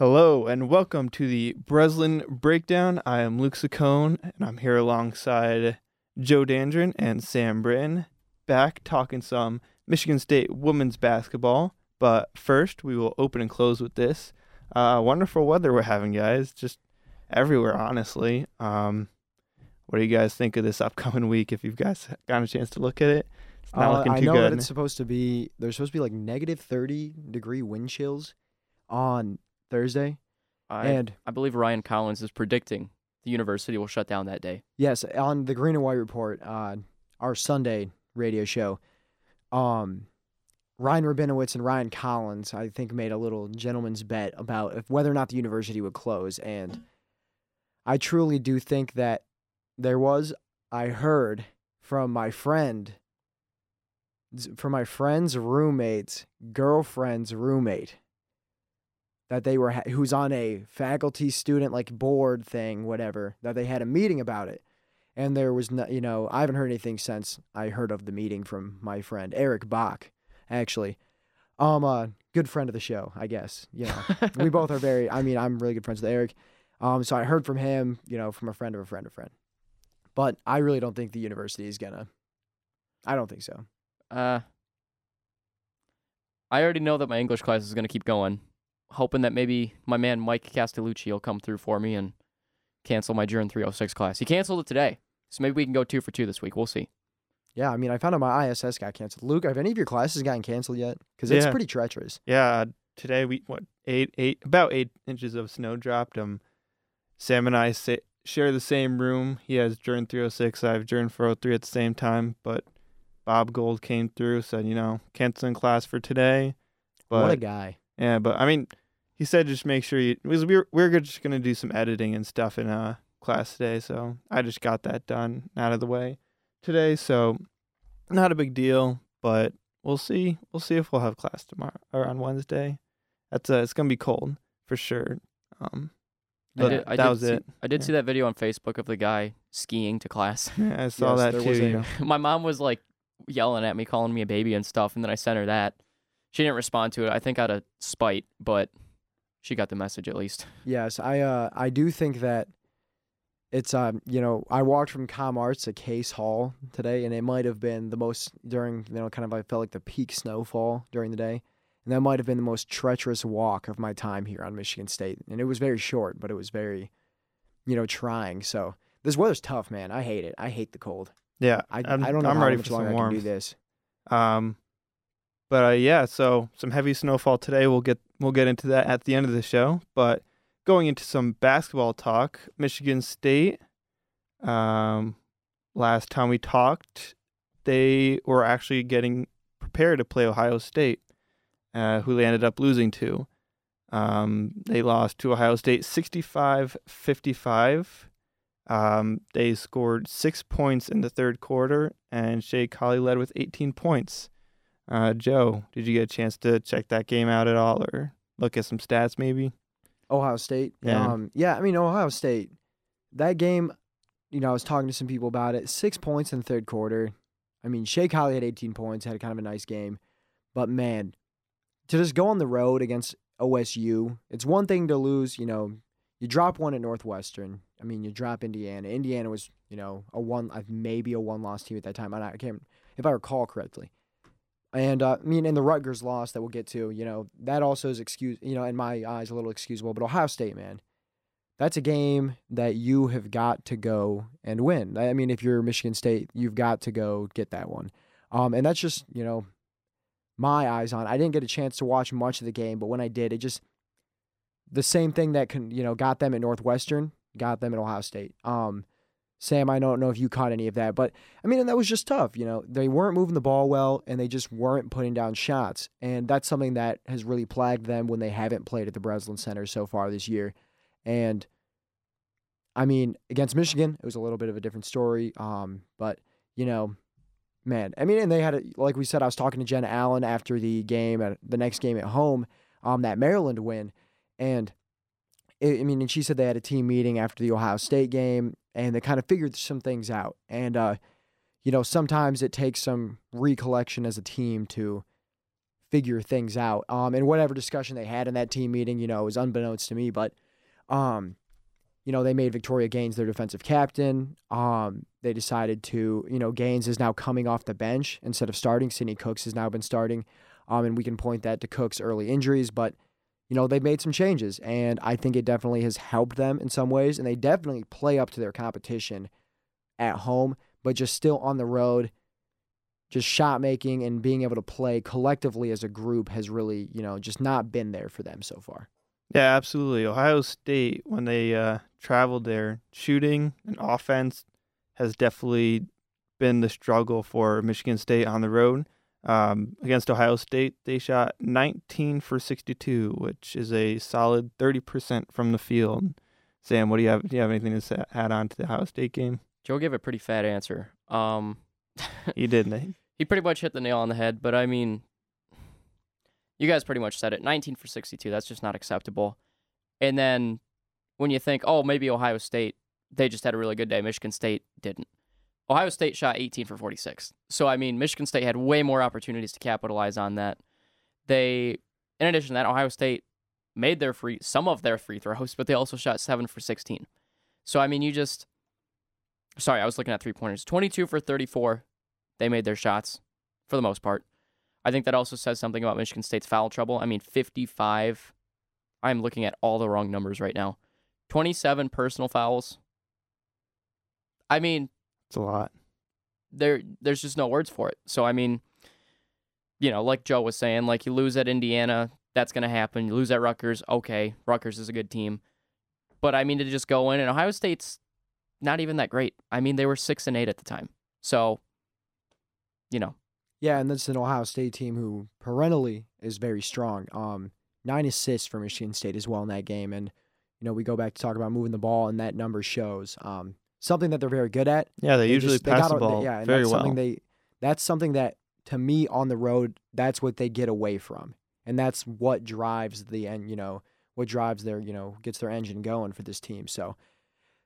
Hello and welcome to the Breslin Breakdown. I am Luke Saccone and I'm here alongside Joe Dandrin and Sam Britton, back talking some Michigan State women's basketball. But first, we will open and close with this. Uh, wonderful weather we're having, guys. Just everywhere, honestly. Um, what do you guys think of this upcoming week? If you've guys gotten a chance to look at it, it's not Uh, looking I too know good. that it's supposed to be. There's supposed to be like negative 30 degree wind chills on Thursday, I, and I believe Ryan Collins is predicting the university will shut down that day. yes, on the Green and White Report, uh, our Sunday radio show, um, Ryan Rabinowitz and Ryan Collins, I think, made a little gentleman's bet about if whether or not the university would close, and I truly do think that there was. I heard from my friend, from my friend's roommate's girlfriend's roommate, that they were ha- who's on a faculty student like board thing, whatever. That they had a meeting about it, and there was no, you know, I haven't heard anything since I heard of the meeting from my friend Eric Bach, actually. Um, a good friend of the show, I guess. You know, we both are very. I mean, I'm really good friends with Eric. Um, so I heard from him, you know, from a friend of a friend of a friend. But I really don't think the university is gonna. I don't think so. Uh, I already know that my English class is to keep going, hoping that maybe my man Mike Castellucci will come through for me and cancel my Journ 306 class. He canceled it today, so maybe we can go two for two this week. We'll see. Yeah, I mean, I found out my ISS got canceled. Luke, have any of your classes gotten canceled yet? Because it's Yeah. pretty treacherous. Yeah, today we what eight eight about eight inches of snow dropped. Um, Sam and I sa- share the same room. He has Journ 306. I have Journ 403 at the same time. But Bob Gold came through, said you know canceling class for today. But what a guy. yeah, but I mean, he said just make sure you because we we're we're just gonna do some editing and stuff in uh class today. So I just got that done out of the way today. So not a big deal, but we'll see. We'll see if we'll have class tomorrow or on Wednesday. That's uh, it's gonna be cold for sure. Um, I did, I that did was see, it. I did Yeah. see that video on Facebook of the guy skiing to class. Yeah, I saw Yes, that too. a- you know. my mom was like yelling at me, calling me a baby and stuff, and then I sent her that. She didn't respond to it. I think out of spite, but she got the message at least. Yes, I uh I do think that it's um you know I walked from Com Arts to Case Hall today, and it might have been the most during you know kind of I felt like the peak snowfall during the day, and that might have been the most treacherous walk of my time here on Michigan State, and it was very short, but it was very, you know, trying. So this weather's tough, man. I hate it. I hate the cold. Yeah, I I'm, I don't know I'm how ready much for some longer I can do this. Um, but uh, yeah, so some heavy snowfall today. We'll get we'll get into that at the end of the show. But going into some basketball talk, Michigan State. Um, last time we talked, they were actually getting prepared to play Ohio State, uh, who they ended up losing to. Um, they lost to Ohio State 65-55. Um, they scored six points in the third quarter, and Shay Colley led with 18 points. Uh, Joe, did you get a chance to check that game out at all, or look at some stats maybe? Ohio State. Yeah. Um, yeah, I mean Ohio State. That game, you know, I was talking to some people about it. Six points in the third quarter. I mean, Shay Colley had 18 points, had kind of a nice game, but man, to just go on the road against OSU, it's one thing to lose. You know, you drop one at Northwestern. I mean, you drop Indiana. Indiana was, you know, a one, uh, maybe a one-loss team at that time. I I can't, if I recall correctly. And uh, I mean, in the Rutgers loss that we'll get to, you know, that also is excuse, you know, in my eyes, a little excusable. But Ohio State, man, that's a game that you have got to go and win. I mean, if you're Michigan State, you've got to go get that one. Um, and that's just, you know, my eyes on. I didn't get a chance to watch much of the game, but when I did, it just the same thing that can, you know, got them at Northwestern, got them at Ohio State. Um, Sam, I don't know if you caught any of that, but I mean, and that was just tough. You know, they weren't moving the ball well, and they just weren't putting down shots, and that's something that has really plagued them when they haven't played at the Breslin Center so far this year. And I mean, against Michigan, it was a little bit of a different story. Um, but you know, man, I mean, and they had a, like we said, I was talking to Jen Allen after the game at the next game at home, um, that Maryland win, and I I mean, and she said they had a team meeting after the Ohio State game, and they kind of figured some things out. And uh, you know, sometimes it takes some recollection as a team to figure things out. Um, and whatever discussion they had in that team meeting, you know, is unbeknownst to me, but um, you know, they made Victoria Gaines their defensive captain. Um, they decided to, you know, Gaines is now coming off the bench instead of starting. Sydney Cooks has now been starting. Um, and we can point that to Cook's early injuries, but you know, they've made some changes, and I think it definitely has helped them in some ways, and they definitely play up to their competition at home, but just still on the road, just shot making and being able to play collectively as a group has really, you know, just not been there for them so far. Yeah, absolutely. Ohio State, when they uh, traveled there, shooting and offense has definitely been the struggle for Michigan State on the road. Um, against Ohio State, they shot 19 for 62, which is a solid 30% from the field. Sam, what do you have? Do you have anything to say, add on to the Ohio State game? Joe gave a pretty fat answer. Um, he did. Nate. he pretty much hit the nail on the head. But I mean, you guys pretty much said it. 19 for 62. That's just not acceptable. And then when you think, oh, maybe Ohio State, they just had a really good day. Michigan State didn't. Ohio State shot 18 for 46. So, I mean, Michigan State had way more opportunities to capitalize on that. They, in addition to that, Ohio State made their free, some of their free throws, but they also shot 7 for 16. So, I mean, you just, sorry, I was looking at three pointers. 22 for 34. They made their shots for the most part. I think that also says something about Michigan State's foul trouble. I mean, 55. I'm looking at all the wrong numbers right now. 27 personal fouls. I mean, it's a lot. There, there's just no words for it. So I mean, you know, like Joe was saying, like you lose at Indiana, that's gonna happen. You lose at Rutgers, okay, Rutgers is a good team, but I mean to just go in and Ohio State's not even that great. I mean they were six and eight at the time, so you know. Yeah, and that's an Ohio State team who perennially is very strong. Um, nine assists for Michigan State as well in that game, and you know we go back to talk about moving the ball, and that number shows. Um, something that they're very good at. Yeah, they, they usually just, pass they the ball they, yeah, very that's well. Something they, that's something that to me on the road, that's what they get away from, and that's what drives the end. You know, what drives their you know gets their engine going for this team. So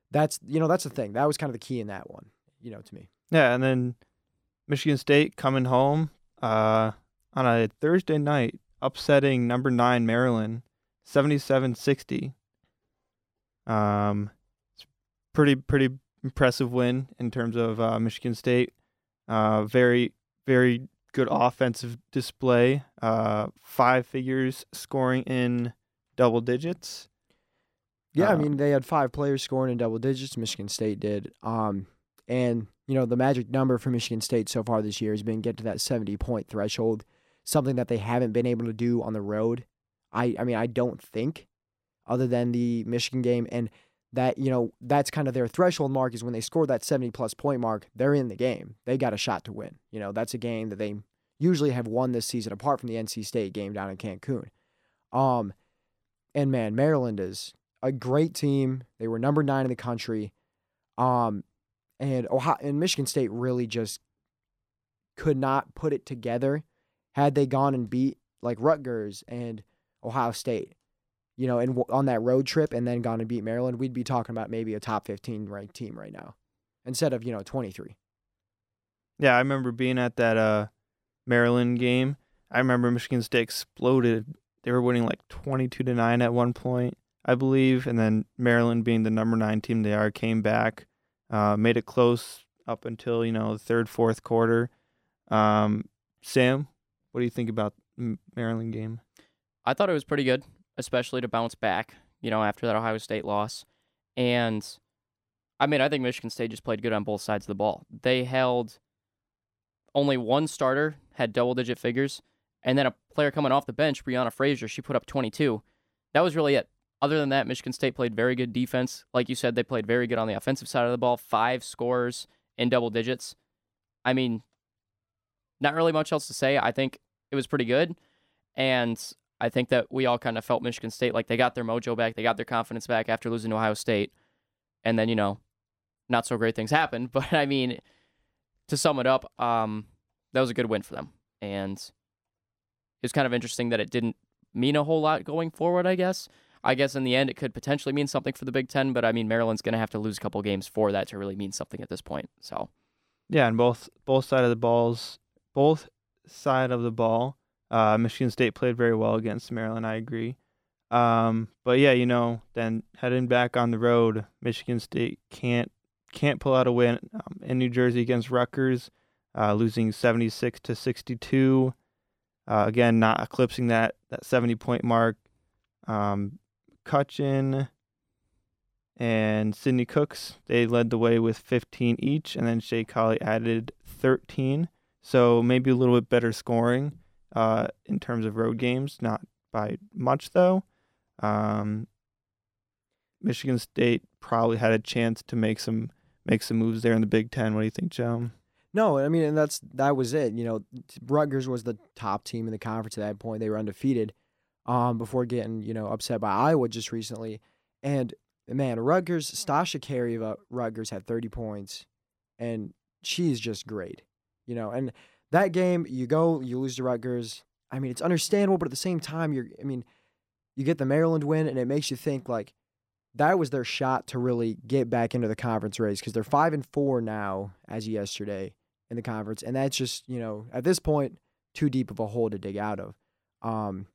that's you know that's the thing. That was kind of the key in that one. You know, to me. Yeah, and then Michigan State coming home uh, on a Thursday night, upsetting number nine Maryland, 77-60. Um, it's pretty pretty impressive win in terms of uh, Michigan State. Uh, very, very good offensive display. Uh, five figures scoring in double digits. Yeah, I uh, mean they had five players scoring in double digits. Michigan State did. Um, and you know the magic number for Michigan State so far this year has been get to that seventy point threshold, something that they haven't been able to do on the road. I, I mean I don't think, other than the Michigan game, and that you know that's kind of their threshold mark is when they score that 70 plus point mark they're in the game. They got a shot to win. You know that's a game that they usually have won this season apart from the nc state game down in cancun. Um and man maryland is a great team. They were number nine in the country. Um and ohio and michigan state really just could not put it together had they gone and beat like rutgers and ohio state you know, and on that road trip and then gone and beat Maryland, we'd be talking about maybe a top 15 ranked team right now instead of, you know, 23. Yeah, I remember being at that uh, Maryland game. I remember Michigan State exploded. They were winning like 22 to 9 at one point, I believe, and then Maryland being the number 9 team they are came back, uh, made it close up until, you know, the third, fourth quarter. Um, Sam, what do you think about Maryland game? I thought it was pretty good especially to bounce back, you know, after that Ohio State loss. And I mean, I think Michigan State just played good on both sides of the ball. They held only one starter had double digit figures, and then a player coming off the bench, Brianna Frazier, she put up 22. That was really it. Other than that, Michigan State played very good defense. Like you said, they played very good on the offensive side of the ball, five scores in double digits. I mean, not really much else to say. I think it was pretty good. And I think that we all kind of felt Michigan State like they got their mojo back, they got their confidence back after losing to Ohio State. And then, you know, not so great things happened. But I mean, to sum it up, um, that was a good win for them. And it's kind of interesting that it didn't mean a whole lot going forward, I guess. I guess in the end, it could potentially mean something for the Big Ten, but I mean, Maryland's going to have to lose a couple games for that to really mean something at this point. So, yeah, and both both side of the balls, both side of the ball Uh, Michigan State played very well against Maryland. I agree. Um, but yeah, you know, then heading back on the road, Michigan State can't can't pull out a win um, in New Jersey against Rutgers, uh, losing 76 to 62. Uh, again, not eclipsing that that 70 point mark. Um, Cutchin and Sydney Cooks they led the way with 15 each, and then Shay Colley added 13. So maybe a little bit better scoring uh, in terms of road games, not by much though. Um, Michigan State probably had a chance to make some make some moves there in the Big Ten. What do you think, Joe? No, I mean, and that's that was it. You know, Rutgers was the top team in the conference at that point. They were undefeated um, before getting you know upset by Iowa just recently. And man, Rutgers, Stasha Carey of Rutgers had 30 points, and she's just great. You know, and that game, you go, you lose to Rutgers. I mean, it's understandable, but at the same time, you're. I mean, you get the Maryland win, and it makes you think like that was their shot to really get back into the conference race because they're five and four now as yesterday in the conference, and that's just you know at this point too deep of a hole to dig out of. Um,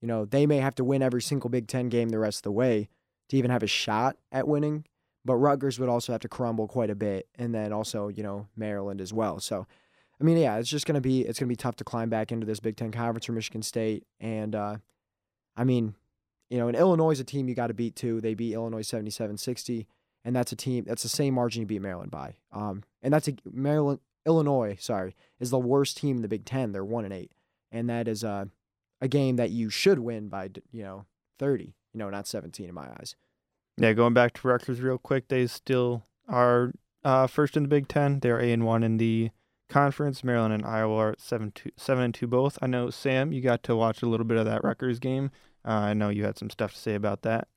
you know they may have to win every single Big Ten game the rest of the way to even have a shot at winning, but Rutgers would also have to crumble quite a bit, and then also you know Maryland as well. So. I mean, yeah, it's just gonna be it's gonna be tough to climb back into this Big Ten conference for Michigan State, and uh, I mean, you know, and Illinois is a team you got to beat too. They beat Illinois 77-60, and that's a team that's the same margin you beat Maryland by. Um, and that's a Maryland Illinois, sorry, is the worst team in the Big Ten. They're one and eight, and that is uh, a game that you should win by you know thirty, you know, not seventeen in my eyes. Yeah, going back to Rutgers real quick, they still are uh, first in the Big Ten. They're A and one in the conference. Maryland and Iowa are seven two seven and two both. I know Sam, you got to watch a little bit of that Rutgers game. Uh, I know you had some stuff to say about that.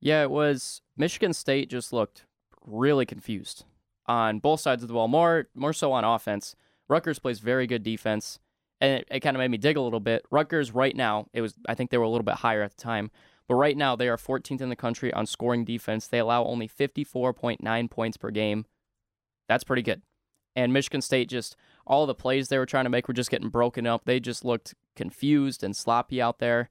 Yeah, it was Michigan State just looked really confused on both sides of the ball, more more so on offense. Rutgers plays very good defense, and it, it kind of made me dig a little bit. Rutgers right now, it was I think they were a little bit higher at the time, but right now they are 14th in the country on scoring defense. They allow only 54.9 points per game. That's pretty good. And Michigan State just all the plays they were trying to make were just getting broken up. They just looked confused and sloppy out there.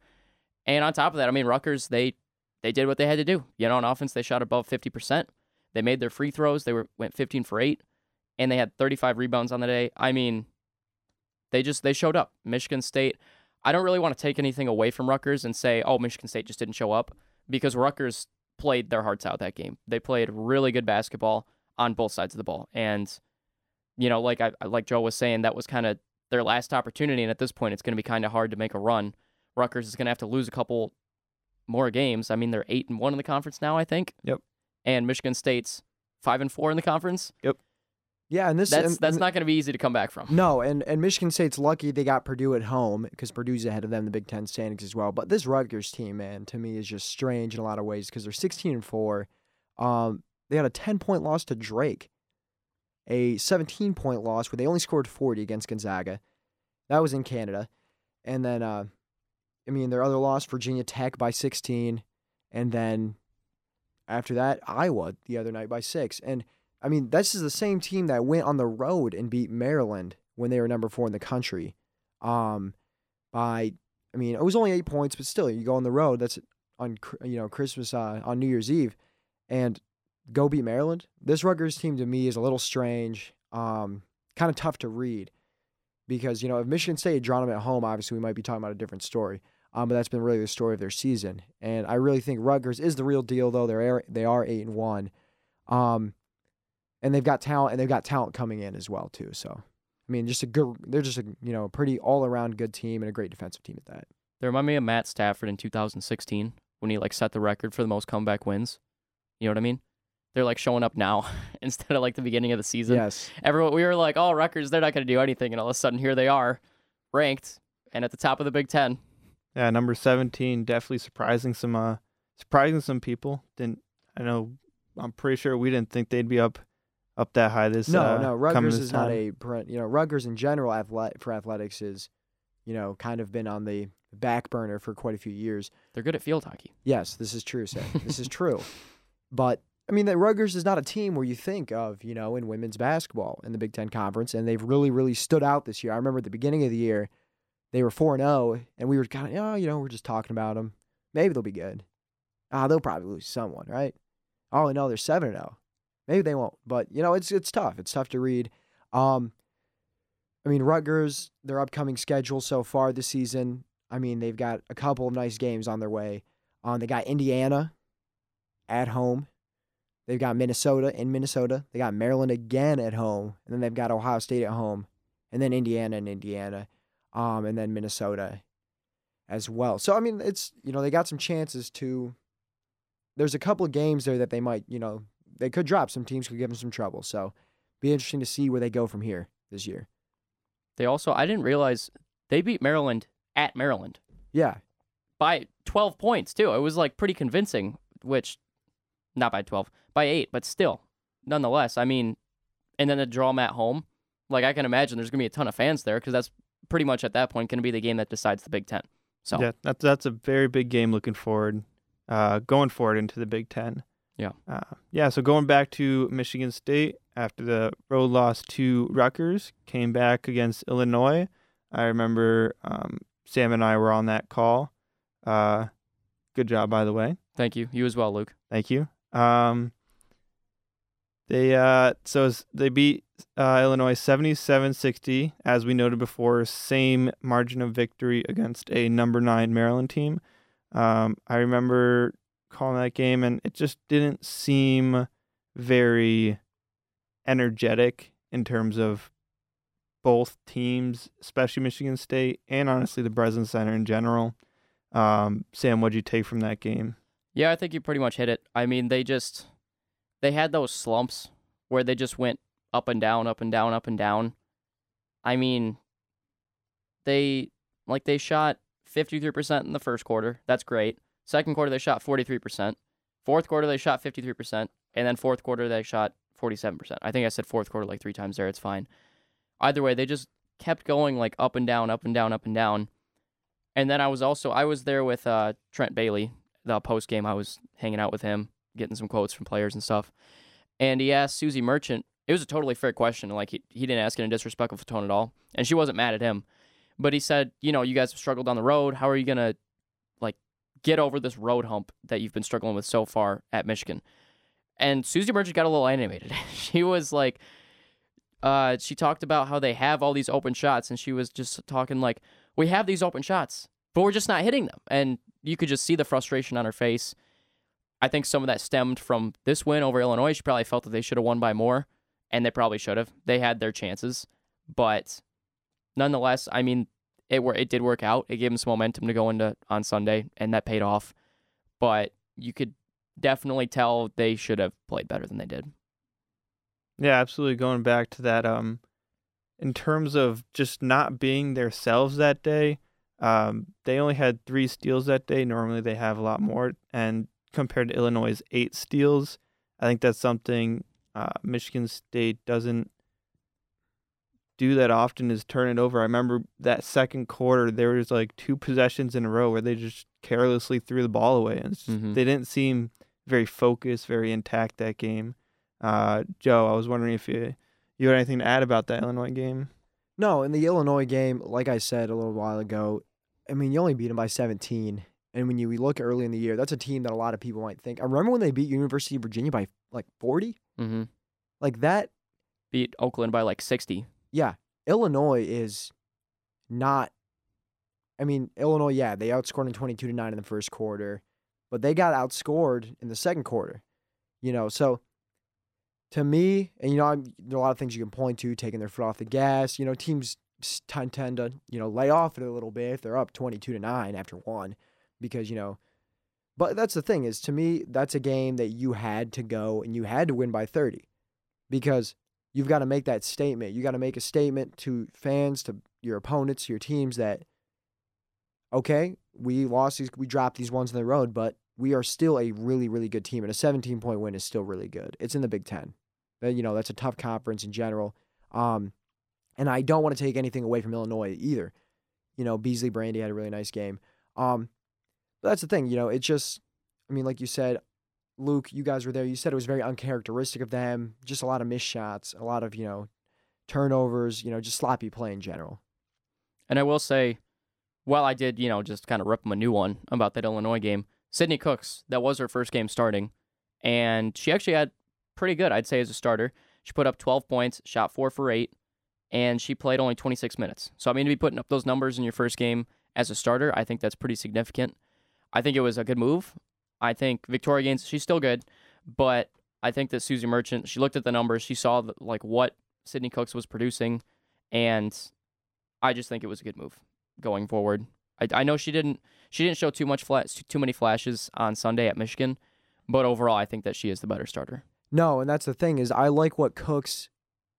And on top of that, I mean, Rutgers they they did what they had to do. You know, on offense they shot above fifty percent. They made their free throws. They were went fifteen for eight, and they had thirty five rebounds on the day. I mean, they just they showed up. Michigan State. I don't really want to take anything away from Rutgers and say, oh, Michigan State just didn't show up because Rutgers played their hearts out that game. They played really good basketball on both sides of the ball, and you know, like I like Joe was saying, that was kind of their last opportunity, and at this point, it's going to be kind of hard to make a run. Rutgers is going to have to lose a couple more games. I mean, they're eight and one in the conference now, I think. Yep. And Michigan State's five and four in the conference. Yep. Yeah, and this that's and, that's not going to be easy to come back from. No, and and Michigan State's lucky they got Purdue at home because Purdue's ahead of them in the Big Ten standings as well. But this Rutgers team, man, to me is just strange in a lot of ways because they're 16 and four. Um, they had a 10 point loss to Drake, a 17 point loss where they only scored 40 against Gonzaga. That was in Canada, and then uh, I mean, their other loss, Virginia Tech by 16, and then after that, Iowa the other night by six. And I mean, this is the same team that went on the road and beat Maryland when they were number four in the country. Um, by I mean, it was only eight points, but still, you go on the road. That's on you know Christmas uh, on New Year's Eve, and go beat Maryland. This Rutgers team to me is a little strange, um, kind of tough to read, because you know if Michigan State had drawn them at home, obviously we might be talking about a different story. Um, but that's been really the story of their season. And I really think Rutgers is the real deal, though. They're they are eight and one, um, and they've got talent, and they've got talent coming in as well too. So, I mean, just a good. They're just a you know a pretty all around good team and a great defensive team at that. They remind me of Matt Stafford in 2016 when he like set the record for the most comeback wins. You know what I mean? They're like showing up now instead of like the beginning of the season. Yes. Everyone, we were like, oh, Rutgers, they're not going to do anything, and all of a sudden here they are, ranked and at the top of the Big Ten. Yeah, number seventeen, definitely surprising some uh surprising some people. Didn't I know? I'm pretty sure we didn't think they'd be up up that high this. No, uh, no, Rutgers is not time. a you know Rutgers in general athletic for athletics is, you know, kind of been on the back burner for quite a few years. They're good at field hockey. Yes, this is true, Sam. this is true. But I mean, that Rutgers is not a team where you think of, you know, in women's basketball in the Big Ten Conference, and they've really, really stood out this year. I remember at the beginning of the year, they were 4 0, and we were kind of, oh, you know, we're just talking about them. Maybe they'll be good. Ah, they'll probably lose someone, right? Oh, no, they're 7 0. Maybe they won't. But, you know, it's it's tough. It's tough to read. Um, I mean, Rutgers, their upcoming schedule so far this season, I mean, they've got a couple of nice games on their way. Um, they got Indiana at home. They've got Minnesota in Minnesota. They got Maryland again at home, and then they've got Ohio State at home, and then Indiana and Indiana, um, and then Minnesota as well. So I mean, it's you know they got some chances to. There's a couple of games there that they might you know they could drop. Some teams could give them some trouble. So be interesting to see where they go from here this year. They also, I didn't realize they beat Maryland at Maryland Yeah, by 12 points, too. It was like pretty convincing, which, not by 12, by eight, but still, nonetheless. I mean, and then to draw them at home, like I can imagine there's going to be a ton of fans there because that's pretty much at that point going to be the game that decides the Big Ten. So, Yeah, that's that's a very big game looking forward, uh, going forward into the Big Ten. Yeah. Uh, yeah. So going back to Michigan State after the road loss to Rutgers, came back against Illinois. I remember um, Sam and I were on that call. Uh, good job, by the way. thank you. You as well, Luke. Thank you. Um, they uh, so they beat uh, Illinois 77-60, as we noted before, same margin of victory against a number nine Maryland team. Um, I remember calling that game, and it just didn't seem very energetic in terms of both teams, especially Michigan State, and honestly the Breslin Center in general. Um, Sam, what'd you take from that game? Yeah, I think you pretty much hit it. I mean, they just they had those slumps where they just went up and down, up and down, up and down. I mean, they like they shot 53% in the first quarter. That's great. Second quarter they shot 43%. Fourth quarter they shot 53%, and then fourth quarter they shot 47%. I think I said fourth quarter like 3 times there. It's fine. Either way, they just kept going like up and down, up and down, up and down. And then I was also I was there with uh, Trent Bailey, the post game. I was hanging out with him, getting some quotes from players and stuff. And he asked Suzy Merchant. It was a totally fair question. Like he, he didn't ask it in a disrespectful tone at all, and she wasn't mad at him. But he said, you know, you guys have struggled on the road. How are you gonna like get over this road hump that you've been struggling with so far at Michigan? And Suzy Merchant got a little animated. she was like, uh, she talked about how they have all these open shots, and she was just talking like, we have these open shots, but we're just not hitting them. And you could just see the frustration on her face. I think some of that stemmed from this win over Illinois. She probably felt that they should have won by more, and they probably should have. They had their chances, but nonetheless, I mean, it were it did work out. It gave them some momentum to go into on Sunday, and that paid off. But you could definitely tell they should have played better than they did. Yeah, absolutely. Going back to that, um, in terms of just not being themselves that day, um, they only had three steals that day. Normally they have a lot more, and compared to Illinois' eight steals, I think that's something uh, Michigan State doesn't do that often. Is turn it over. I remember that second quarter there was like two possessions in a row where they just carelessly threw the ball away, and it's just- Mhm. they didn't seem very focused, very intact that game. Uh, Joe, I was wondering if you you had anything to add about that Illinois game. No, in the Illinois game, like I said a little while ago, I mean, you only beat them by 17. And when you look early in the year, that's a team that a lot of people might think. I remember when they beat University of Virginia by like 40? Mm-hmm. Like that, Beat Oakland by like sixty. yeah. Illinois is not I mean, Illinois, yeah, they outscored in 22 to 9 in the first quarter, but they got outscored in the second quarter. You know, so to me, and you know, I'm, there are a lot of things you can point to, taking their foot off the gas. You know, teams tend, tend to, you know, lay off it a little bit if they're up 22 to 9 after one because, you know, but that's the thing is to me, that's a game that you had to go and you had to win by 30 because you've got to make that statement. You got to make a statement to fans, to your opponents, your teams that, okay, we lost these, we dropped these ones on the road, but we are still a really, really good team, and a 17 point win is still really good. It's in the Big Ten. That you know that's a tough conference in general. Um, and I don't want to take anything away from Illinois either. You know, Beasley Brandy had a really nice game. Um, but that's the thing. You know, it just, I mean, like you said, Luke, you guys were there. You said it was very uncharacteristic of them. Just a lot of missed shots, a lot of you know turnovers. You know, just sloppy play in general. And I will say, well, I did, you know, just kind of rip them a new one about that Illinois game. Sydney Cooks, that was her first game starting, and she actually had pretty good, I'd say, as a starter. She put up 12 points, shot four for eight, and she played only 26 minutes. So, I mean, to be putting up those numbers in your first game as a starter, I think that's pretty significant. I think it was a good move. I think Victoria Gaines, she's still good, but I think that Suzy Merchant, she looked at the numbers, she saw the, like what Sydney Cooks was producing, and I just think it was a good move going forward. I, I know she didn't she didn't show too much flash too many flashes on Sunday at Michigan, but overall I think that she is the better starter. No, and that's the thing is I like what Cooks.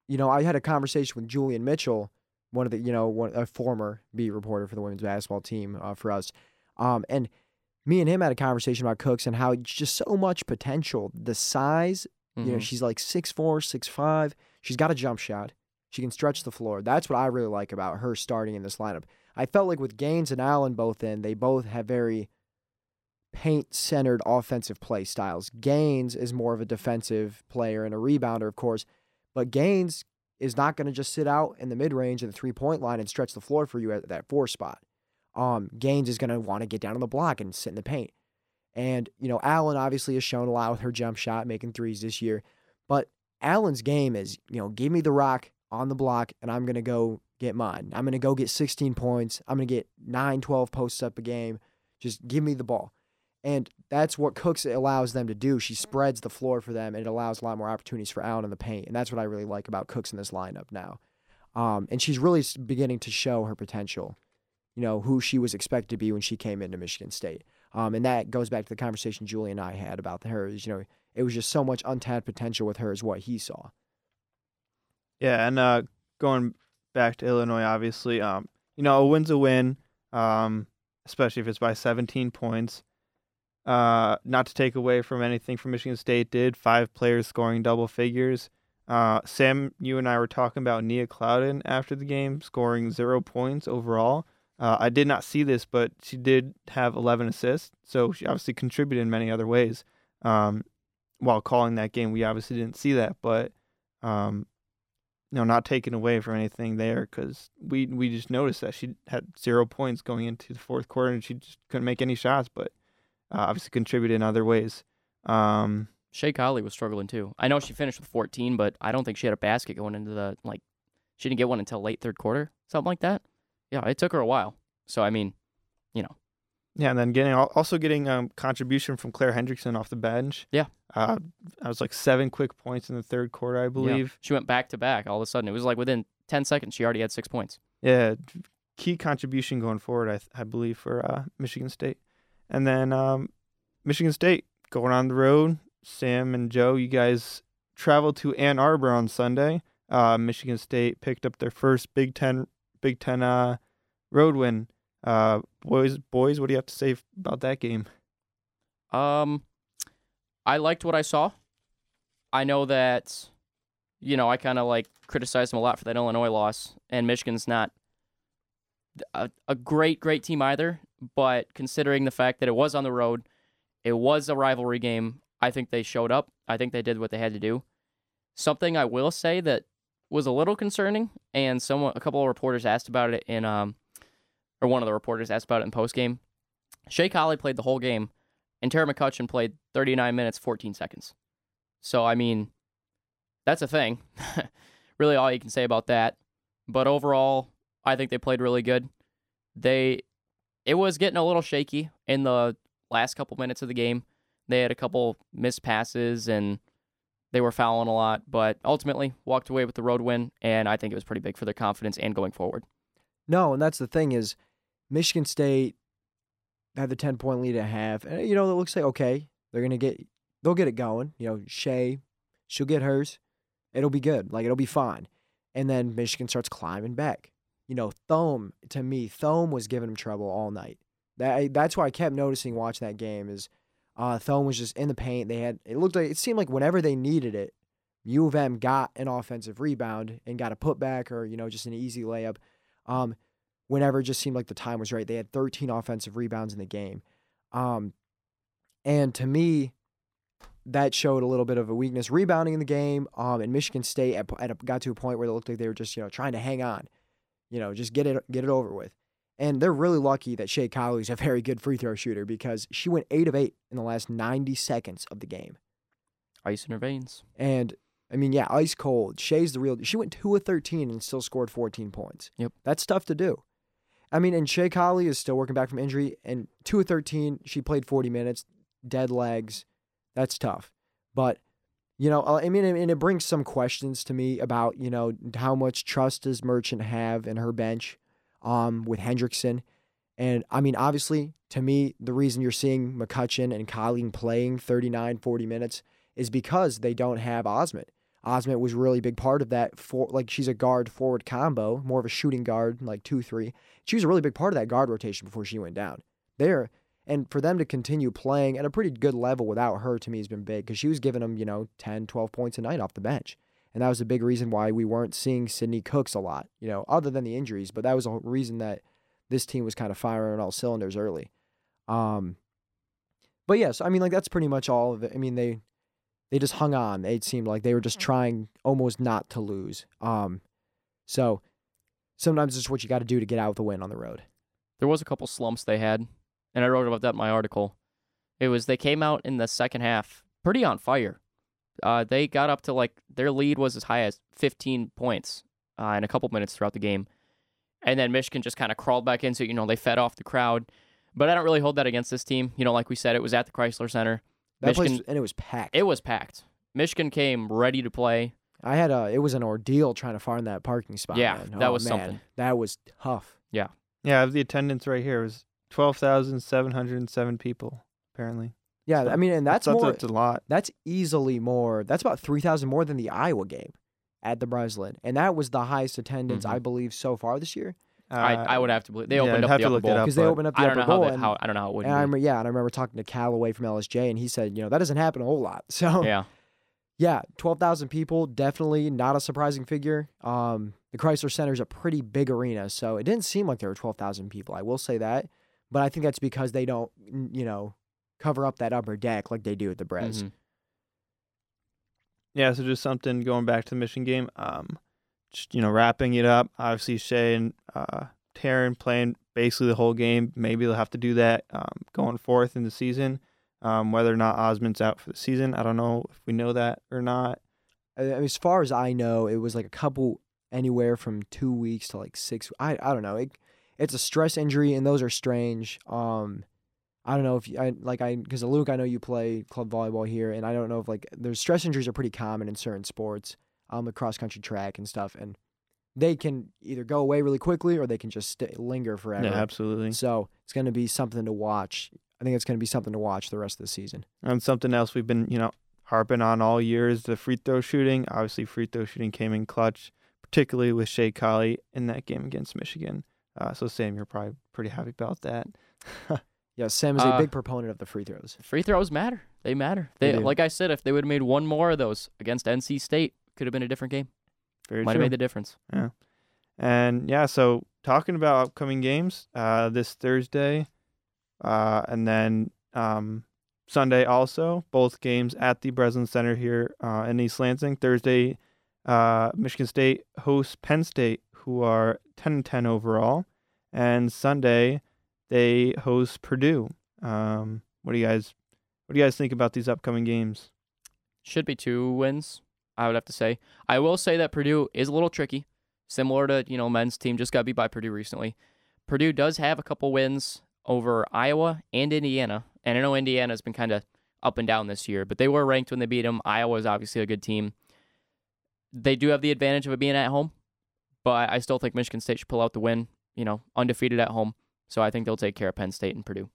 You know, I had a conversation with Julian Mitchell, one of the you know one, a former beat reporter for the women's basketball team uh, for us, um, and me and him had a conversation about Cooks and how just so much potential. The size, you know, Mhm. she's like six four, six five. She's got a jump shot. She can stretch the floor. That's what I really like about her starting in this lineup. I felt like with Gaines and Allen both in, they both have very paint centered offensive play styles. Gaines is more of a defensive player and a rebounder, of course, but Gaines is not going to just sit out in the mid range and the three point line and stretch the floor for you at that four spot. Um, Gaines is going to want to get down on the block and sit in the paint. And, you know, Allen obviously has shown a lot with her jump shot, making threes this year. But Allen's game is, you know, give me the rock on the block and I'm going to go get mine. I'm going to go get 16 points. I'm going to get 9, 12 posts up a game. Just give me the ball. And that's what Cooks allows them to do. She spreads the floor for them and it allows a lot more opportunities for Allen in the paint. And that's what I really like about Cooks in this lineup now. Um, and she's really beginning to show her potential, you know, who she was expected to be when she came into Michigan State. Um, and that goes back to the conversation Julie and I had about her. Is, you know, it was just so much untapped potential with her, is what he saw. Yeah, and uh, going back to Illinois, obviously, um, you know, a win's a win, um, especially if it's by 17 points. Uh, not to take away from anything from Michigan State did five players scoring double figures. Uh, Sam, you and I were talking about Nia Clouden after the game, scoring zero points overall. Uh, I did not see this, but she did have 11 assists, so she obviously contributed in many other ways. Um, while calling that game, we obviously didn't see that, but um, you know, not taken away from anything there because we we just noticed that she had zero points going into the fourth quarter and she just couldn't make any shots, but uh, obviously contributed in other ways. Um, Shay Colley was struggling too. I know she finished with 14, but I don't think she had a basket going into the like. She didn't get one until late third quarter, something like that. Yeah, it took her a while. So I mean, you know. yeah, and then getting also getting um, contribution from Claire Hendrickson off the bench. Yeah. uh, I was like seven quick points in the third quarter, I yeah, believe. she went back to back. All of a sudden, it was like within 10 seconds, she already had six points. Yeah, key contribution going forward, I th- I believe for uh, Michigan State, and then um, Michigan State going on the road. Sam and Joe, you guys traveled to Ann Arbor on Sunday. Uh, Michigan State picked up their first Big Ten Big Ten uh, road win. Uh, boys, boys, what do you have to say about that game? Um, I liked what I saw. I know that, you know, I kind of like criticized them a lot for that Illinois loss, and Michigan's not a, a great, great team either. But considering the fact that it was on the road, it was a rivalry game. I think they showed up. I think they did what they had to do. Something I will say that was a little concerning, and someone, a couple of reporters asked about it in, um, or one of the reporters asked about it in post game. Shay Colley played the whole game, and Taryn McCutcheon played 39 minutes 14 seconds. So I mean, that's a thing. really, all you can say about that. But overall, I think they played really good. They, it was getting a little shaky in the last couple minutes of the game. They had a couple missed passes and they were fouling a lot, but ultimately walked away with the road win, and I think it was pretty big for their confidence and going forward. No, and that's the thing is, Michigan State had the ten point lead at half, and you know it looks like okay, they're gonna get, they'll get it going. You know, Shay, she'll get hers, it'll be good, like it'll be fine, and then Michigan starts climbing back. You know, Thome to me, Thome was giving them trouble all night. That that's why I kept noticing watching that game is, uh, Thome was just in the paint. They had it looked like it seemed like whenever they needed it, U of M got an offensive rebound and got a putback or you know just an easy layup. Um, whenever it just seemed like the time was right. They had 13 offensive rebounds in the game. Um, and to me, that showed a little bit of a weakness rebounding in the game. Um, and Michigan State at, at a, got to a point where it looked like they were just you know trying to hang on, you know, just get it get it over with. And they're really lucky that Shay is a very good free throw shooter because she went eight of eight in the last 90 seconds of the game. Ice in her veins. And I mean, yeah, ice cold. Shay's the real. She went two of 13 and still scored 14 points. Yep. That's tough to do. I mean, and Shay Colley is still working back from injury, and two of 13, she played 40 minutes, dead legs. That's tough. But, you know, uh, I mean, and it brings some questions to me about, you know, how much trust does Merchant have in her bench um, with Hendrickson. And I mean, obviously, to me, the reason you're seeing McCutcheon and Colleen playing 39, 40 minutes is because they don't have Osmond. Osmond was really a big part of that. For like, she's a guard forward combo, more of a shooting guard, like two three. She was a really big part of that guard rotation before she went down. There, and for them to continue playing at a pretty good level without her, to me, has been big because she was giving them, you know, 10, 12 points a night off the bench. And that was a big reason why we weren't seeing Sydney Cooks a lot, you know, other than the injuries. But that was a reason that this team was kind of firing on all cylinders early. Um, but yes, I mean, like that's pretty much all of it. I mean, they they just hung on. It seemed like they were just trying almost not to lose. Um, so sometimes it's what you got to do to get out with a win on the road. There was a couple slumps they had, and I wrote about that in my article. It was they came out in the second half pretty on fire. Uh, they got up to like their lead was as high as 15 points uh, in a couple minutes throughout the game, and then Michigan just kind of crawled back into it. You know, they fed off the crowd, but I don't really hold that against this team. You know, like we said, it was at the Crisler Center. That Michigan- place and it was packed. It was packed. Michigan came ready to play. I had a it was an ordeal trying to find that parking spot. Yeah, man. that Oh, was man, something. That was tough. Yeah, Yeah, the attendance right here. Was 12,707 people, apparently. Yeah, So I mean, and that's, that's, more. that's a lot. That's easily more. That's about three thousand more than the Iowa game at the Breslin, and that was the highest attendance Mhm. I believe so far this year. I, Uh, I would have to believe they opened I'd up the upper bowl. because they opened up the I don't upper know how, bowl, that, and, how I don't know how it would and I be. remember, yeah, and I remember talking to Callaway from LSJ, and he said, you know, that doesn't happen a whole lot. So Yeah. yeah, twelve thousand people, definitely not a surprising figure. Um, the Crisler Center is a pretty big arena, so it didn't seem like there were twelve thousand people. I will say that, but I think that's because they don't, you know, cover up that upper deck like they do at the Bres. Mhm. Yeah, so just something going back to the mission game. Um, just you know, wrapping it up. Obviously, Shay and uh, Taryn playing basically the whole game. Maybe they'll have to do that um, going forth in the season. Um, whether or not Osmond's out for the season, I don't know if we know that or not. I I mean, as far as I know, it was like a couple anywhere from two weeks to like six. I I don't know. It, it's a stress injury, and those are strange. Um, I don't know if you, I like I because Luke, I know you play club volleyball here, and I don't know if like there's stress injuries are pretty common in certain sports, um, cross country track and stuff, and they can either go away really quickly or they can just stay, linger forever. Yeah, absolutely. So it's going to be something to watch. I think it's going to be something to watch the rest of the season. And something else we've been, you know, harping on all year is the free throw shooting. Obviously, free throw shooting came in clutch, particularly with Shay Colley in that game against Michigan. Uh, so, Sam, you're probably pretty happy about that. Yeah, Sam is a Uh, big proponent of the free throws. Free throws matter. They matter. They They, like I said, if they would have made one more of those against NC State, could have been a different game. Very Might have made the difference. Yeah. And yeah, so talking about upcoming games, uh, this Thursday, uh, and then um, Sunday also, both games at the Breslin Center here uh, in East Lansing. Thursday, uh, Michigan State hosts Penn State, who are 10 and 10 overall, and Sunday they host Purdue. Um, what do you guys, what do you guys think about these upcoming games? Should be two wins, I would have to say. I will say that Purdue is a little tricky, similar to, you know, men's team just got beat by Purdue recently. Purdue does have a couple wins over Iowa and Indiana, and I know Indiana's been kind of up and down this year, but they were ranked when they beat them. Iowa is obviously a good team. They do have the advantage of it being at home, but I still think Michigan State should pull out the win, you know, undefeated at home. So I think they'll take care of Penn State and Purdue.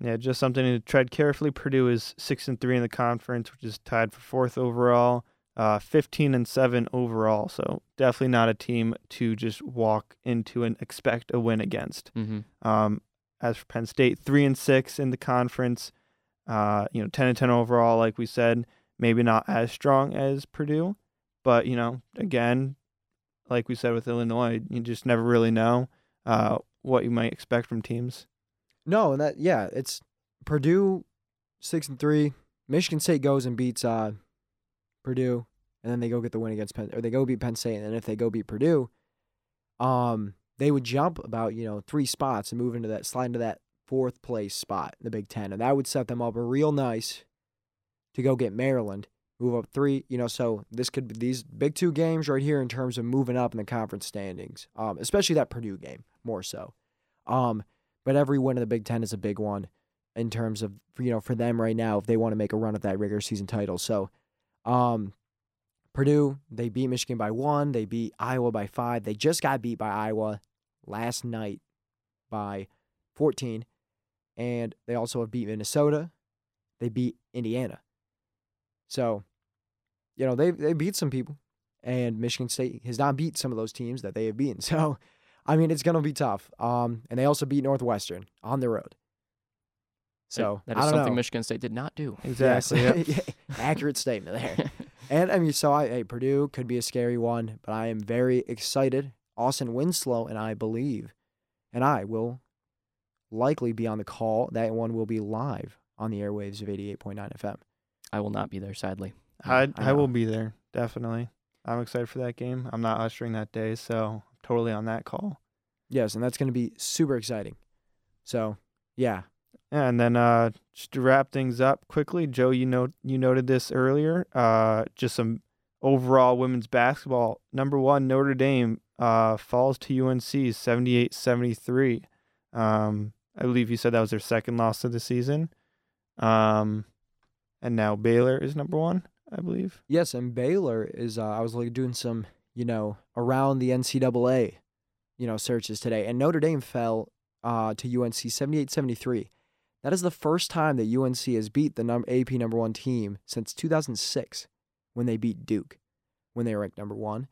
Yeah, just something to tread carefully. Purdue is six and three in the conference, which is tied for fourth overall. Uh, fifteen and seven overall. So definitely not a team to just walk into and expect a win against. Mm-hmm. Um, as for Penn State, three and six in the conference. Uh, you know, ten and ten overall. Like we said, maybe not as strong as Purdue, but you know, again, like we said with Illinois, you just never really know uh, what you might expect from teams. No, and that yeah, it's Purdue six and three. Michigan State goes and beats uh, Purdue, and then they go get the win against Penn, or they go beat Penn State, and then if they go beat Purdue, um, they would jump about you know three spots and move into that slide into that fourth place spot in the Big Ten, and that would set them up real nice to go get Maryland, move up three. You know, so this could be these big two games right here in terms of moving up in the conference standings, um, especially that Purdue game more so. Um, but every win in the Big Ten is a big one in terms of you know for them right now if they want to make a run at that regular season title. So, um, Purdue they beat Michigan by one, they beat Iowa by five. They just got beat by Iowa last night by 14, and they also have beat Minnesota. They beat Indiana. So, you know they they beat some people, and Michigan State has not beat some of those teams that they have beaten. So. I mean, it's gonna be tough. Um, and they also beat Northwestern on the road. So that I don't something know. Michigan State did not do. Exactly. Yes. Accurate statement there. And I mean, so I, hey, Purdue could be a scary one, but I am very excited. Austin Winslow and I believe, and I will likely be on the call. That one will be live on the airwaves of 88.9 FM. I will not be there, sadly. I I I will be there definitely. I'm excited for that game. I'm not ushering that day, so I'm totally on that call. Yes, and that's going to be super exciting. So, yeah, and then uh, just to wrap things up quickly, Joe, you know you noted this earlier. Uh, just some overall women's basketball. Number one, Notre Dame uh, falls to UNC 78-73. Um, I believe you said that was their second loss of the season. Um, and now Baylor is number one, I believe. Yes, and Baylor is. Uh, I was like doing some, you know, around the NCAA, you know, searches today, and Notre Dame fell uh, to UNC 78-73. That is the first time that UNC has beat the num- AP number one team since 2006, when they beat Duke, when they were ranked number one,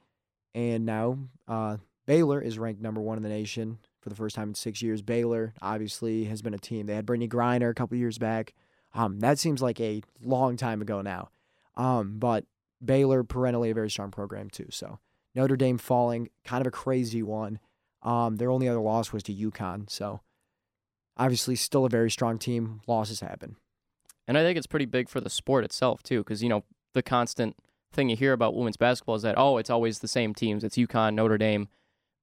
and now uh, Baylor is ranked number one in the nation for the first time in six years. Baylor obviously has been a team. They had Brittney Griner a couple years back. Um, that seems like a long time ago now. Um, but Baylor perennially a very strong program too. So Notre Dame falling, kind of a crazy one. Um, their only other loss was to UConn. So obviously still a very strong team. Losses happen. And I think it's pretty big for the sport itself too, because you know the constant thing you hear about women's basketball is that oh, it's always the same teams. It's UConn, Notre Dame,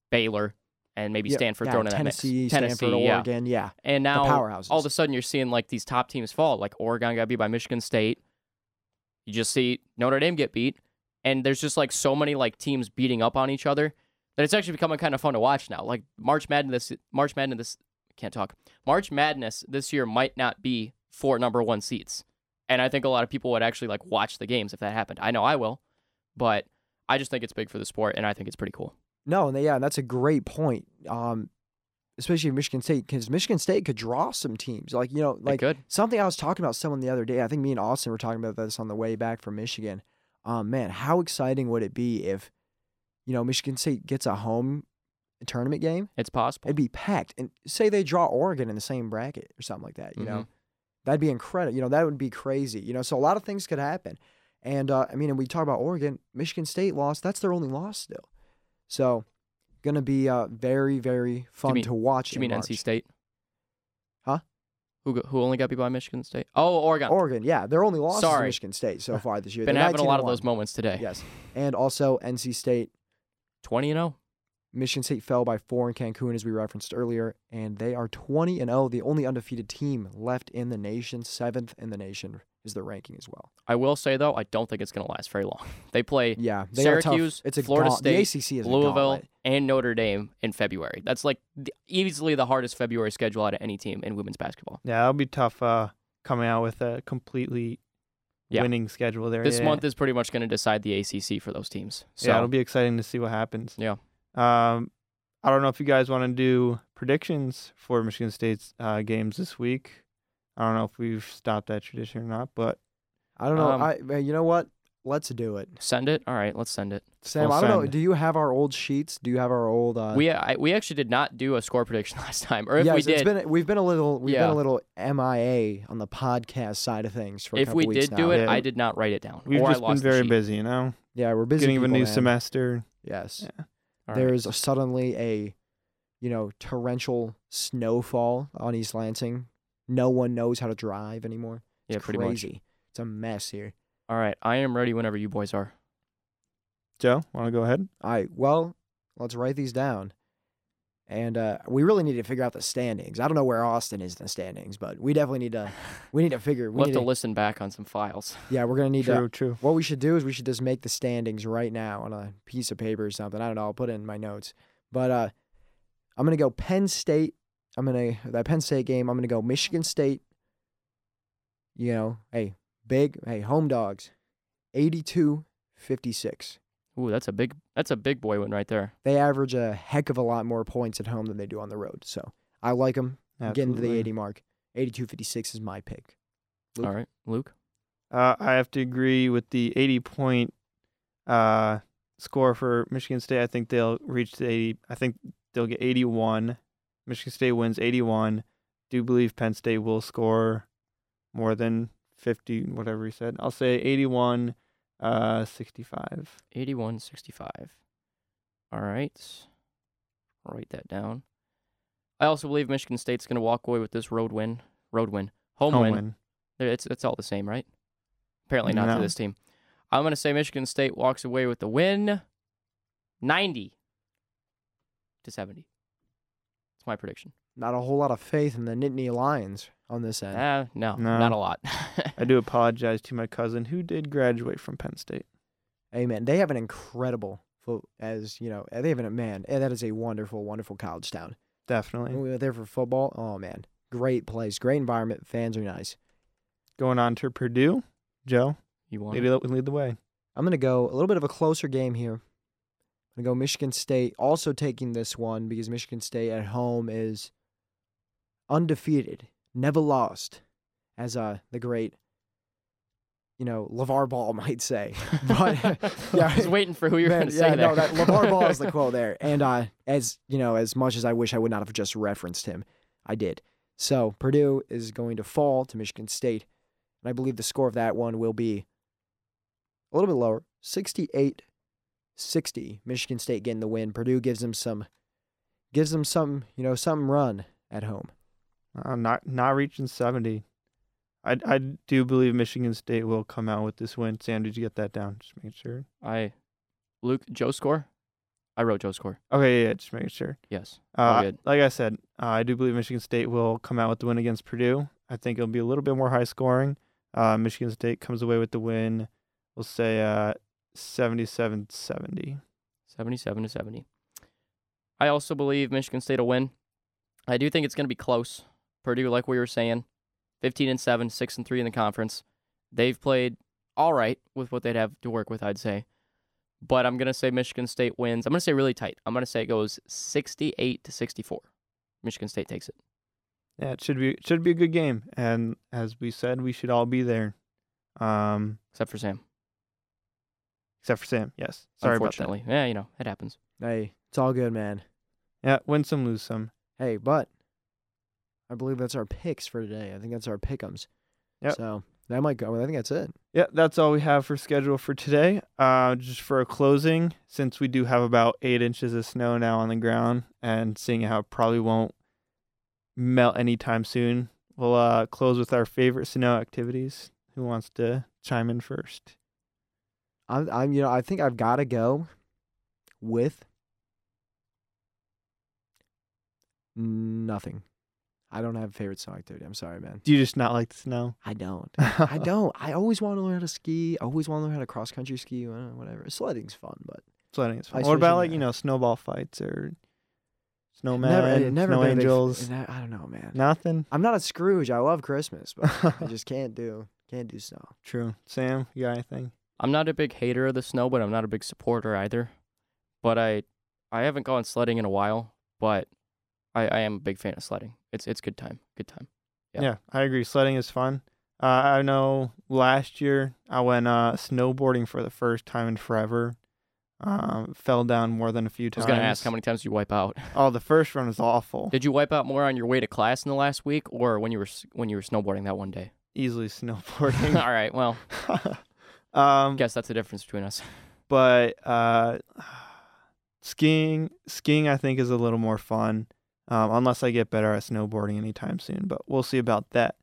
Baylor, and maybe Yeah, Stanford yeah, thrown in that Tennessee, mix. Stanford, Tennessee, yeah. Oregon, yeah, And now all of a sudden you're seeing like these top teams fall. Like Oregon got beat by Michigan State. You just see Notre Dame get beat, and there's just like so many like teams beating up on each other that it's actually becoming kind of fun to watch now. Like March Madness, March Madness, this can't talk. March Madness this year might not be for number one seats, and I think a lot of people would actually like watch the games if that happened. I know I will, but I just think it's big for the sport, and I think it's pretty cool. No, and yeah, that's a great point. Um, especially Michigan State, because Michigan State could draw some teams. Like you know, like something I was talking about someone the other day. I think me and Austin were talking about this on the way back from Michigan. Um, man, how exciting would it be if, you know, Michigan State gets a home tournament game? It's possible. It'd be packed, and say they draw Oregon in the same bracket or something like that. You know, that'd be incredible. You know, that would be crazy. You know, so a lot of things could happen. And uh, I mean, and we talk about Oregon, Michigan State lost. That's their only loss still. So, gonna be uh, very, very fun mean- to watch. You mean March. NC State? Who go- who only got beat by Michigan State? Oh, Oregon. Oregon, yeah, their only loss is Sorry. Michigan State so far this year. Been They're having a lot of those moments today. Yes, and also NC State. Twenty and oh? zero. Michigan State fell by four in Cancun, as we referenced earlier, and they are 20 and 0, the only undefeated team left in the nation. Seventh in the nation is their ranking as well. I will say though, I don't think it's going to last very long. They play Yeah, they. Syracuse, It's a Florida gaunt- State, the ACC is Louisville. And Notre Dame in February. That's like the, easily the hardest February schedule out of any team in women's basketball. Yeah, that'll be tough uh, coming out with a completely Yeah. winning schedule there. This yeah. month is pretty much going to decide the ACC for those teams. So yeah, it'll be exciting to see what happens. Yeah. Um, I don't know if you guys want to do predictions for Michigan State's uh, games this week. I don't know if we've stopped that tradition or not, but I don't know. Um, I you know what? Let's do it. send it. All right, let's send it. Sam, We'll I don't know. send. Do you have our old sheets? Do you have our old? Uh, we I, we actually did not do a score prediction last time, or if yes, we it's did, been we've been a little we've been Yeah. a little MIA on the podcast side of things for a if couple we weeks did do now. it, Yeah. I did not write it down. we've or just I been lost the very sheet. busy, you know, Yeah, we're busy. getting of a people, new man. semester. Yes. All right. There is suddenly a, you know, torrential snowfall on East Lansing. No one knows how to drive anymore. It's Yeah, pretty much. crazy. It's a mess here. All right, I am ready whenever you boys are. Joe, want to go ahead? All right. Well, let's write these down. And uh, we really need to figure out the standings. I don't know where Austin is in the standings, but we definitely need to. We need to figure. We We'll need have to to, listen back on some files. yeah, we're gonna need to True, true. what we should do is we should just make the standings right now on a piece of paper or something. I don't know. I'll put it in my notes. But uh, I'm gonna go Penn State. I'm gonna that Penn State game. I'm gonna go Michigan State. You know, hey, big, hey, home dogs, 82-56. Ooh, that's a big that's a big boy one right there. They average a heck of a lot more points at home than they do on the road. So I like them getting to the 80 mark. 82-56 is my pick. Luke? All right, Luke. Uh, I have to agree with the 80 point uh, score for Michigan State. I think they'll reach the 80. I think they'll get 81. Michigan State wins 81. Do believe Penn State will score more than 50, whatever he said. I'll say 81, uh, 65. 81-65. All right. I'll write that down. I also believe Michigan State's going to walk away with this road win. Road win. Home, Home win. win. It's it's all the same, right? Apparently not No. to this team. I'm going to say Michigan State walks away with the win 90 to 70. That's my prediction. Not a whole lot of faith in the Nittany Lions on this end. Ah, no, No. not a lot. I do apologize to my cousin who did graduate from Penn State. Amen. They have an incredible, as you know, they have a man. eh, That is a wonderful, wonderful college town. Definitely. When we were there for football, oh man, great place, great environment, fans are nice. Going on to Purdue. Joe, you want lead, it- lead the way. I'm gonna go a little bit of a closer game here. I'm gonna go Michigan State, also taking this one because Michigan State at home is undefeated, never lost, as uh the great, you know, LeVar Ball might say. But yeah, I was waiting for who you were going to say yeah, there. no, that LeVar Ball is the quote there. And uh, as you know, as much as I wish I would not have just referenced him, I did. So Purdue is going to fall to Michigan State, and I believe the score of that one will be a little bit lower, 68 60. Michigan State getting the win. Purdue gives them some, gives them some, you know, some run at home. Uh, not not reaching 70. I, I do believe Michigan State will come out with this win. Sam, did you get that down? Just making sure. I, Luke, Joe score? I wrote Joe score. Okay, yeah, just making sure. Yes. Uh, good. like I said, uh, I do believe Michigan State will come out with the win against Purdue. I think it'll be a little bit more high scoring. Uh, Michigan State comes away with the win. We'll say uh, 77 70. 77 to 70. I also believe Michigan State will win. I do think it's going to be close. Purdue, like we were saying, 15 and 7, 6 and 3 in the conference. They've played all right with what they'd have to work with, I'd say. But I'm going to say Michigan State wins. I'm going to say really tight. I'm going to say it goes 68 to 64. Michigan State takes it. Yeah, it should be it should be a good game. And as we said, we should all be there. Um, Except for Sam. except for Sam. Yes. Sorry about that. Yeah, you know, it happens. Hey, it's all good, man. Yeah, win some, lose some. Hey, but I believe that's our picks for today. I think that's our pickums. Yep. So that might go. I think that's it. Yeah, that's all we have for schedule for today. Uh, just for a closing, since we do have about eight inches of snow now on the ground, and seeing how it probably won't melt anytime soon, we'll uh, close with our favorite snow activities. Who wants to chime in first? I'm, I'm, you know, I think I've got to go with nothing. I don't have a favorite snow activity. I'm sorry, man. Do you just not like the snow? I don't. I don't. I always want to learn how to ski. I always want to learn how to cross country ski. uh, Whatever. Sledding's fun, but Sledding is fun. Ice What about like yeah. you know snowball fights or snowmen, never, never snow been a big f- angels? ne- I don't know, man. Nothing. I'm not a Scrooge. I love Christmas, but I just can't do can't do snow. True. Sam, you got anything? I'm not a big hater of the snow, but I'm not a big supporter either. But I I haven't gone sledding in a while, but I, I am a big fan of sledding. It's it's good time. Good time. Yeah. Yeah. I agree. Sledding is fun. Uh, I know last year I went uh, snowboarding for the first time in forever. Um, fell down more than a few times. I was gonna ask how many times you wipe out. Oh, the first run was awful. Did you wipe out more on your way to class in the last week, or when you were when you were snowboarding that one day? Easily snowboarding. All right. Well, um, guess that's the difference between us. but uh, skiing, skiing, I think is a little more fun. Um, unless I get better at snowboarding anytime soon, but we'll see about that.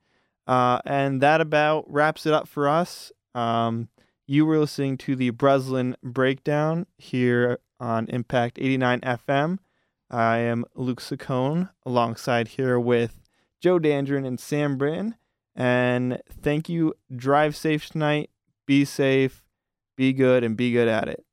Uh, and that about wraps it up for us. Um, you were listening to the Breslin Breakdown here on Impact 89 FM. I am Luke Saccone alongside here with Joe Dandrin and Sam Britton. And thank you. Drive safe tonight. Be safe. Be good and be good at it.